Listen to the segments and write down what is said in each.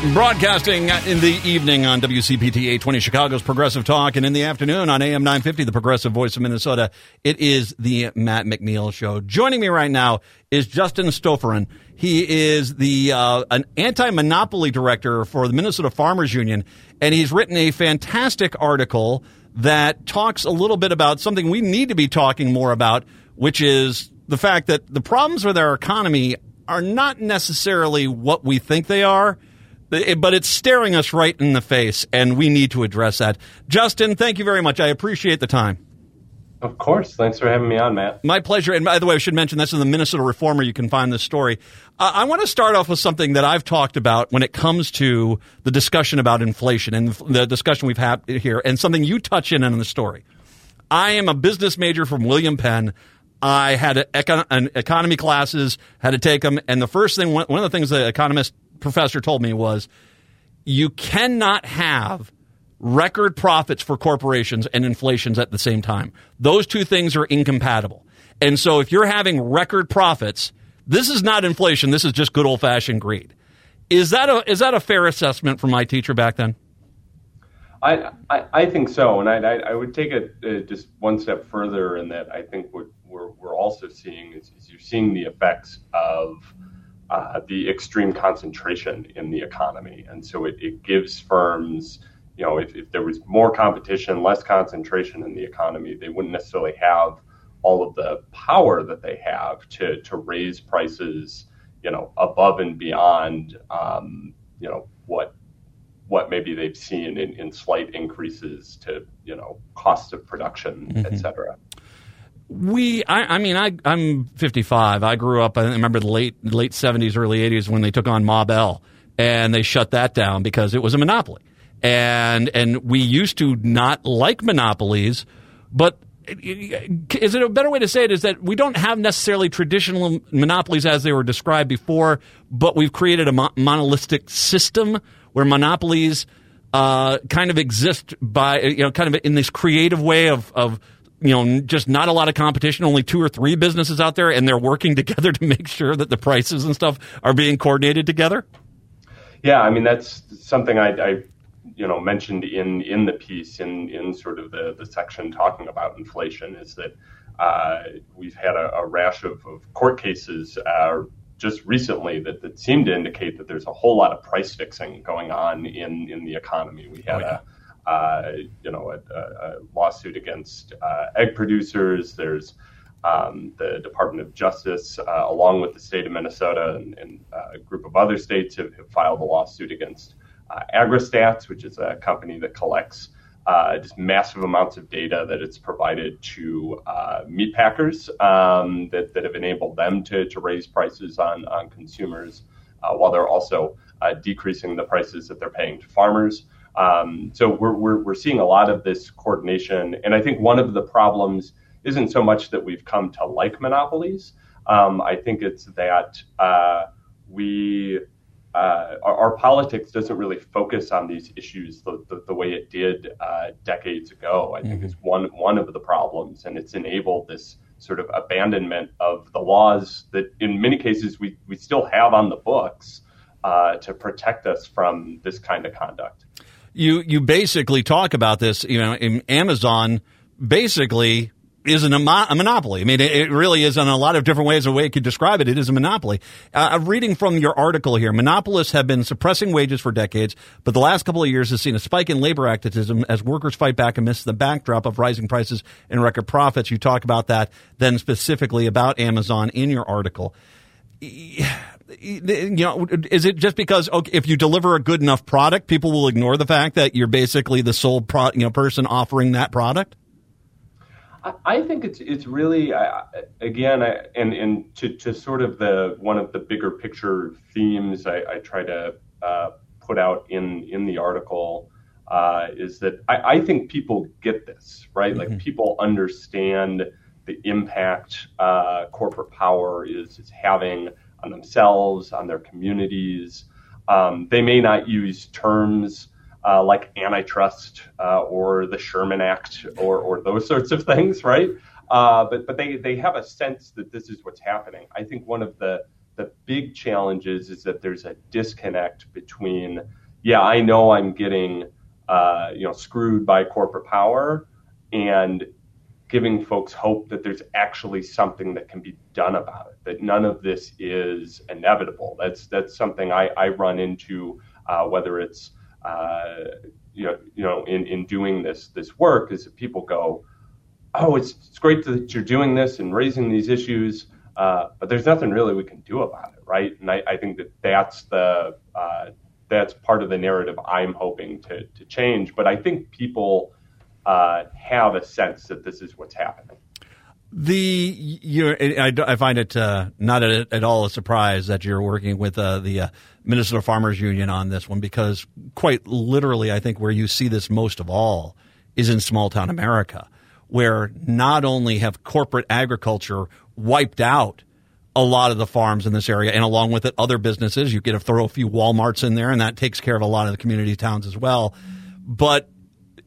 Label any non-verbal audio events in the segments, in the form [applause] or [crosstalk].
Broadcasting in the evening on WCPT 820 Chicago's Progressive Talk, and in the afternoon on AM 950, the Progressive Voice of Minnesota. It is the Matt McNeil Show. Joining me right now is Justin Stofferahn. He is the uh, an anti-monopoly director for the Minnesota Farmers Union, and he's written a fantastic article that talks a little bit about something we need to be talking more about, which is the fact that the problems with our economy are not necessarily what we think they are but it's staring us right in the face, and we need to address that. Justin, thank you very much. I appreciate the time. Of course. Thanks for having me on, Matt. My pleasure. And by the way, I should mention this in the Minnesota Reformer. You can find this story. Uh, I want to start off with something that I've talked about when it comes to the discussion about inflation and the discussion we've had here, and something you touch in in the story. I am a business major from William Penn. I had econ- an economy classes, had to take them, and the first thing, one of the things the economist professor told me was you cannot have record profits for corporations and inflations at the same time. Those two things are incompatible. And so if you're having record profits, this is not inflation, this is just good old fashioned greed. Is that a is that a fair assessment from my teacher back then? I, I, I think so, and I, I, would take it uh, just one step further in that I think what we're, we're also seeing is, is you're seeing the effects of uh, the extreme concentration in the economy. And so it, it gives firms, you know, if, if, there was more competition, less concentration in the economy, they wouldn't necessarily have all of the power that they have to, to raise prices, you know, above and beyond, um, you know, what what maybe they've seen in, in slight increases to, you know, cost of production, mm-hmm. et cetera we I, I, mean I I'm 55. I grew up I remember the late late 70s early 80s when they took on Ma Bell and they shut that down because it was a monopoly. And and we used to not like monopolies, but is it a better way to say it is that we don't have necessarily traditional monopolies as they were described before, but we've created a mo- monolithic system where monopolies uh, kind of exist by you know kind of in this creative way of of you know, just not a lot of competition, only two or three businesses out there, and they're working [laughs] together to make sure that the prices and stuff are being coordinated together? Yeah, I mean that's something I, I you know mentioned in in the piece in in sort of the the section talking about inflation is that uh, we've had a, a rash of, of, court cases uh, just recently that, that seem to indicate that there's a whole lot of price fixing going on in in the economy. We had oh, yeah. a you know, a, a lawsuit against uh, egg producers. There's um, the Department of Justice, uh, along with the state of Minnesota and, and a group of other states, have, have filed a lawsuit against AgriStats, which is a company that collects uh, just massive amounts of data that it's provided to uh, meat packers um, that, that have enabled them to, to raise prices on, on consumers uh, while they're also decreasing the prices that they're paying to farmers. Um, so we're, we're, we're seeing a lot of this coordination. And I think one of the problems isn't so much that we've come to like monopolies. Um, I think it's that uh, we uh, our, our, politics doesn't really focus on these issues the, the, the way it did uh, decades ago. I mm-hmm. think is one one of the problems, and it's enabled this sort of abandonment of the laws that, in many cases, we we still have on the books uh, to protect us from this kind of conduct you you basically talk about this. You know, Amazon basically is an, a monopoly. I mean, it, really is in a lot of different ways. A way you could describe it, it is a monopoly. Uh, I'm reading from your article here. Monopolists have been suppressing wages for decades, but the last couple of years has seen a spike in labor activism as workers fight back amidst the backdrop of rising prices and record profits. You talk about that, then specifically about Amazon in your article you know, is it just because okay, if you deliver a good enough product, people will ignore the fact that you're basically the sole pro, you know person offering that product? I think it's it's really uh, again, I, and and to, to sort of the one of the bigger picture themes I, I try to uh, put out in in the article uh, is that I, I, think people get this right, mm-hmm. like people understand the impact uh, corporate power is is having on themselves, on their communities. Um, they may not use terms uh, like antitrust uh, or the Sherman Act or, or those sorts of things, right? Uh, but but they, they have a sense that this is what's happening. I think one of the, the big challenges is that there's a disconnect between yeah I know I'm getting uh, you know screwed by corporate power and giving folks hope that there's actually something that can be done about it that none of this is inevitable that's that's something I, I run into uh, whether it's uh, you know you know in, in doing this this work is that people go oh it's, it's great that you're doing this and raising these issues uh, but there's nothing really we can do about it right and I, I think that that's the uh, that's part of the narrative I'm hoping to, to change. But I think people uh, have a sense that this is what's happening. The you I, I find it uh, not at, at, all a surprise that you're working with uh, the uh, Minnesota Farmers Union on this one because quite literally, I think where you see this most of all is in small town America, where not only have corporate agriculture wiped out a lot of the farms in this area, and along with it, other businesses. You get to throw a few WalMarts in there, and that takes care of a lot of the community towns as well. But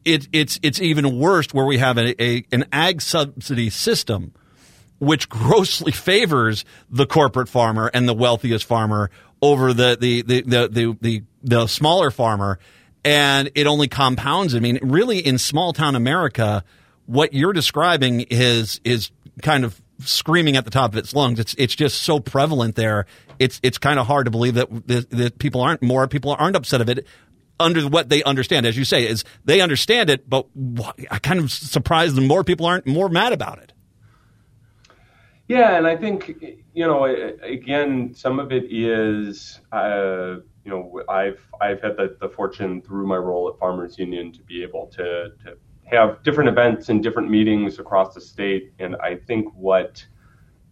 it, it's it's even worse where we have a, a, an ag subsidy system which grossly [laughs] favors the corporate farmer and the wealthiest farmer over the the the the, the, the, the smaller farmer, and it only compounds. I mean, really, in small town America, what you're describing is is kind of screaming at the top of its lungs. It's it's just so prevalent there. It's it's kind of hard to believe that, that that people aren't more people aren't upset of it under what they understand. As you say, is they understand it, but I kind of surprised them more people aren't more mad about it. Yeah, and I think you know again some of it is. Uh, you know, I've I've had the, the fortune through my role at Farmers Union to be able to to have different events and different meetings across the state. And I think what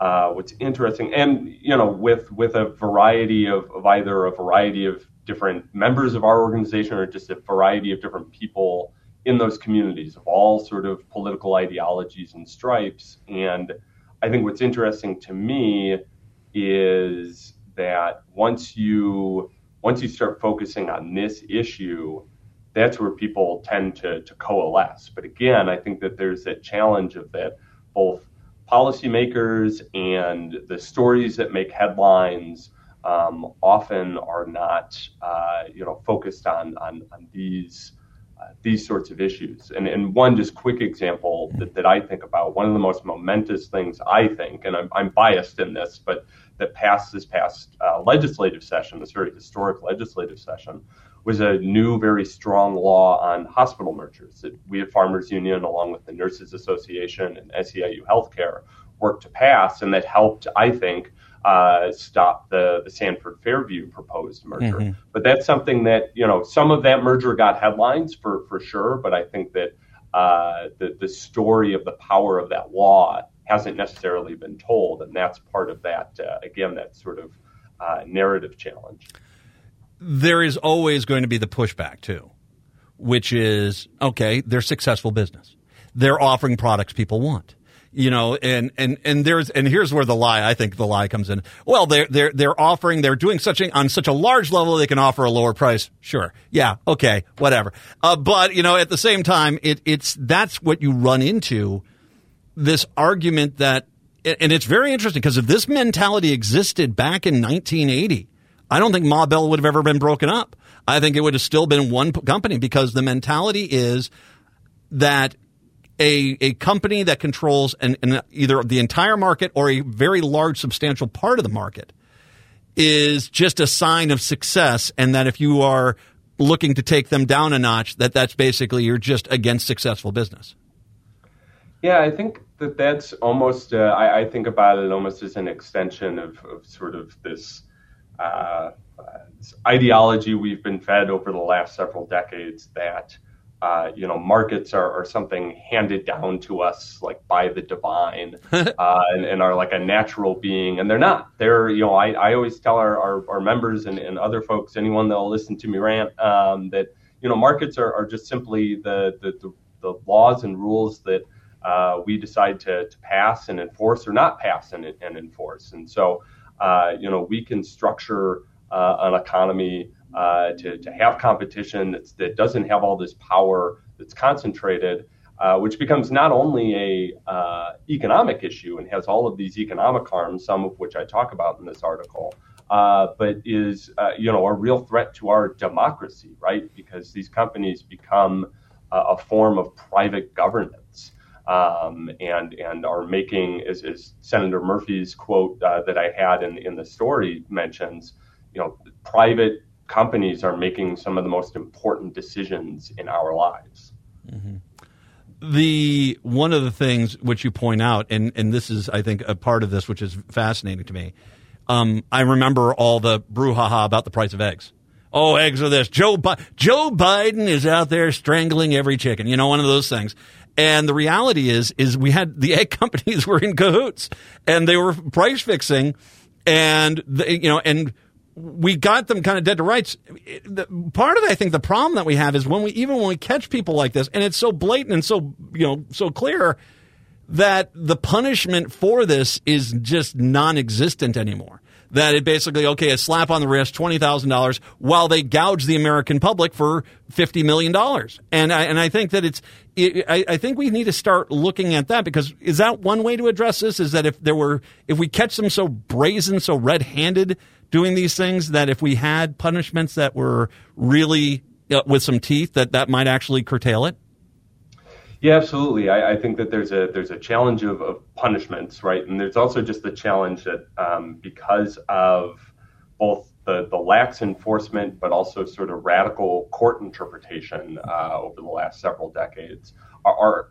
uh, what's interesting, and you know, with with a variety of, of either a variety of different members of our organization or just a variety of different people in those communities of all sort of political ideologies and stripes. And I think what's interesting to me is that once you once you start focusing on this issue, that's where people tend to, to coalesce. But again, I think that there's that challenge of that both policymakers and the stories that make headlines um, often are not, uh, you know, focused on on, on these uh, these sorts of issues. And, and one just quick example that, that I think about, one of the most momentous things I think, and I'm, I'm biased in this, but that passed this past uh, legislative session, this very historic legislative session, was a new, very strong law on hospital mergers that we at Farmers Union, along with the Nurses Association and SEIU Healthcare, worked to pass, and that helped, I think, uh, stop the, the Sanford Fairview proposed merger. Mm-hmm. But that's something that, you know, some of that merger got headlines for, for sure, but I think that uh, the, the story of the power of that law hasn't necessarily been told, and that's part of that, uh, again, that sort of uh, narrative challenge there is always going to be the pushback too, which is okay, they're successful business. They're offering products people want. You know, and, and, and there's, and here's where the lie, I think the lie comes in. Well, they're, they're, they're offering, they're doing such a, on such a large level, they can offer a lower price. Sure. Yeah. Okay. Whatever. Uh, but, you know, at the same time, it, it's, that's what you run into this argument that, and it's very interesting because if this mentality existed back in 1980, I don't think Ma Bell would have ever been broken up. I think it would have still been one company because the mentality is that a, a company that controls an, an, either the entire market or a very large, substantial part of the market is just a sign of success, and that if you are looking to take them down a notch, that that's basically you're just against successful business. Yeah, I think that that's almost. Uh, I, I, think about it almost as an extension of, of sort of this uh, ideology we've been fed over the last several decades that uh, you know markets are, are, something handed down to us like by the divine [laughs] uh, and, and, are like a natural being and they're not. They're you know i, I always tell our, our, our members and, and, other folks anyone that'll listen to me rant um, that you know markets are, are just simply the, the, the, the laws and rules that uh, we decide to, to pass and enforce or not pass and, and enforce. And so uh, you know, we can structure uh, an economy uh, to, to have competition that doesn't have all this power that's concentrated. uh, which becomes not only a uh, economic issue and has all of these economic harms, some of which I talk about in this article, uh, but is uh, you know a real threat to our democracy, right? Because these companies become a form of private governance. Um, and and are making, as, as Senator Murphy's quote that I had in in the story mentions, you know, private companies are making some of the most important decisions in our lives. Mm-hmm. The one of the things which you point out, and and this is I think a part of this which is fascinating to me. Um, I remember all the brouhaha about the price of eggs. Oh, eggs are this. Joe Bi- Joe Biden is out there strangling every chicken. You know, one of those things. And the reality is, is we had the egg [laughs] companies were in cahoots and they were price fixing, and they, you know, and we got them kind of dead to rights. Part of, I think, the problem that we have is when we even when we catch people like this, and it's so blatant and so you know so clear that the punishment for this is just non-existent anymore. That it basically okay, a slap on the wrist, twenty thousand dollars, while they gouge the American public for fifty million dollars. And I and I think that it's it, I, I think we need to start looking at that because is that one way to address this? Is that if there were if we catch them so brazen, so red-handed doing these things that if we had punishments that were really uh, with some teeth that that might actually curtail it yeah absolutely I, I, think that there's a there's a challenge of, of punishments right and there's also just the challenge that um, because of both the, the lax enforcement but also sort of radical court interpretation uh, over the last several decades our,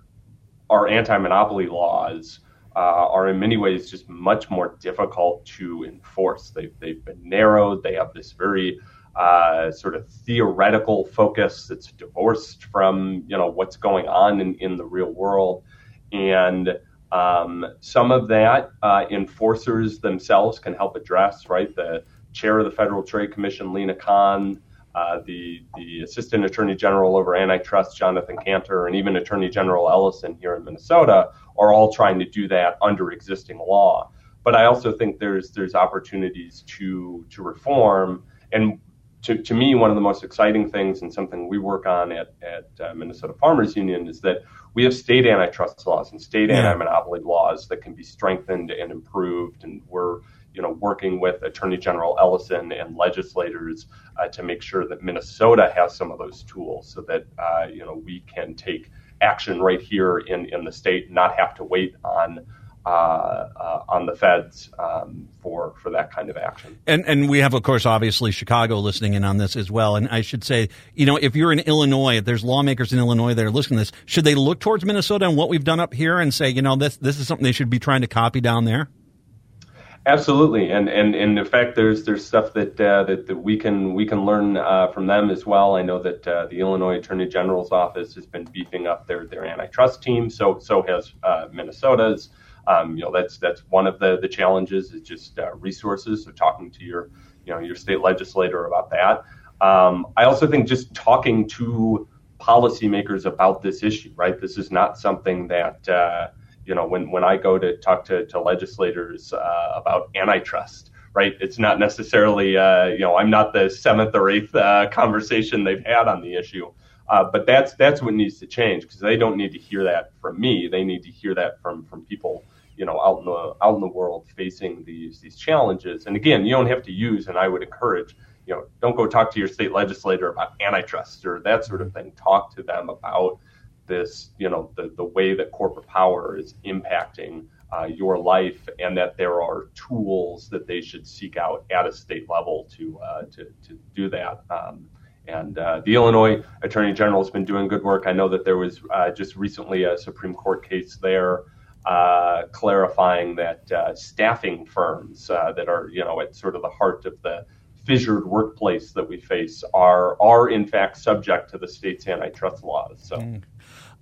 our, anti-monopoly laws uh, are in many ways just much more difficult to enforce. They've, they've been narrowed. They have this very uh, sort of theoretical focus that's divorced from you know what's going on in, in the real world, and um, some of that uh, enforcers themselves can help address. Right, the chair of the Federal Trade Commission, Lina Khan. Uh, the the Assistant Attorney General over antitrust, Jonathan Kanter, and even Attorney General Ellison here in Minnesota are all trying to do that under existing law. But I also think there's there's opportunities to to reform. And to, to me, one of the most exciting things and something we work on at, at uh, Minnesota Farmers Union is that we have state antitrust laws and state yeah. anti-monopoly laws that can be strengthened and improved. And we're you know working with Attorney General Ellison and legislators uh, to make sure that Minnesota has some of those tools so that uh, you know we can take action right here in, in the state, not have to wait on uh, uh, on the feds um, for for that kind of action. And and we have, of course, obviously Chicago listening in on this as well. And I should say, you know, if you're in Illinois, if there's lawmakers in Illinois that are listening to this, should they look towards Minnesota and what we've done up here and say, you know, this this is something they should be trying to copy down there? Absolutely, and and, and in fact, there's there's stuff that uh, that, that we can we can learn uh, from them as well. I know that uh, the Illinois Attorney General's office has been beefing up their their antitrust team. So so has uh, Minnesota's. Um, you know that's that's one of the the challenges is just uh, resources. So talking to your you know your state legislator about that. Um, I also think just talking to policymakers about this issue. Right, this is not something that uh, you know, when, when I go to talk to, to legislators uh, about antitrust, right? It's not necessarily, uh, you know, I'm not the seventh or eighth uh, conversation they've had on the issue. Uh, but that's that's what needs to change because they don't need to hear that from me. They need to hear that from from people, you know, out in the out in the world facing these these challenges. And again, you don't have to use, and I would encourage, you know, don't go talk to your state legislator about antitrust or that sort of thing. Talk to them about this, you know, the, the way that corporate power is impacting uh, your life, and that there are tools that they should seek out at a state level to uh, to, to do that. Um, and uh, the Illinois Attorney General has been doing good work. I know that there was uh, just recently a Supreme Court case there uh, clarifying that uh, staffing firms that are, you know, at sort of the heart of the fissured workplace that we face are are in fact subject to the state's antitrust laws. So. Mm.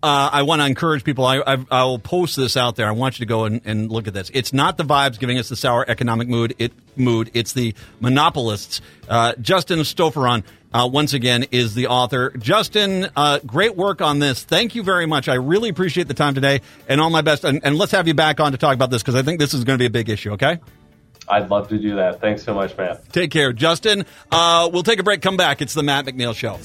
Uh, I want to encourage people. I, I, I, will post this out there. I want you to go and, and, look at this. It's not the vibes giving us the sour economic mood. It mood. It's the monopolists. Uh, Justin Stofferahn, uh, once again, is the author. Justin, uh, great work on this. Thank you very much. I really appreciate the time today, and all my best. And, and let's have you back on to talk about this because I think this is going to be a big issue. Okay. I'd love to do that. Thanks so much, Matt. Take care, Justin. Uh, we'll take a break. Come back. It's the Matt McNeil Show.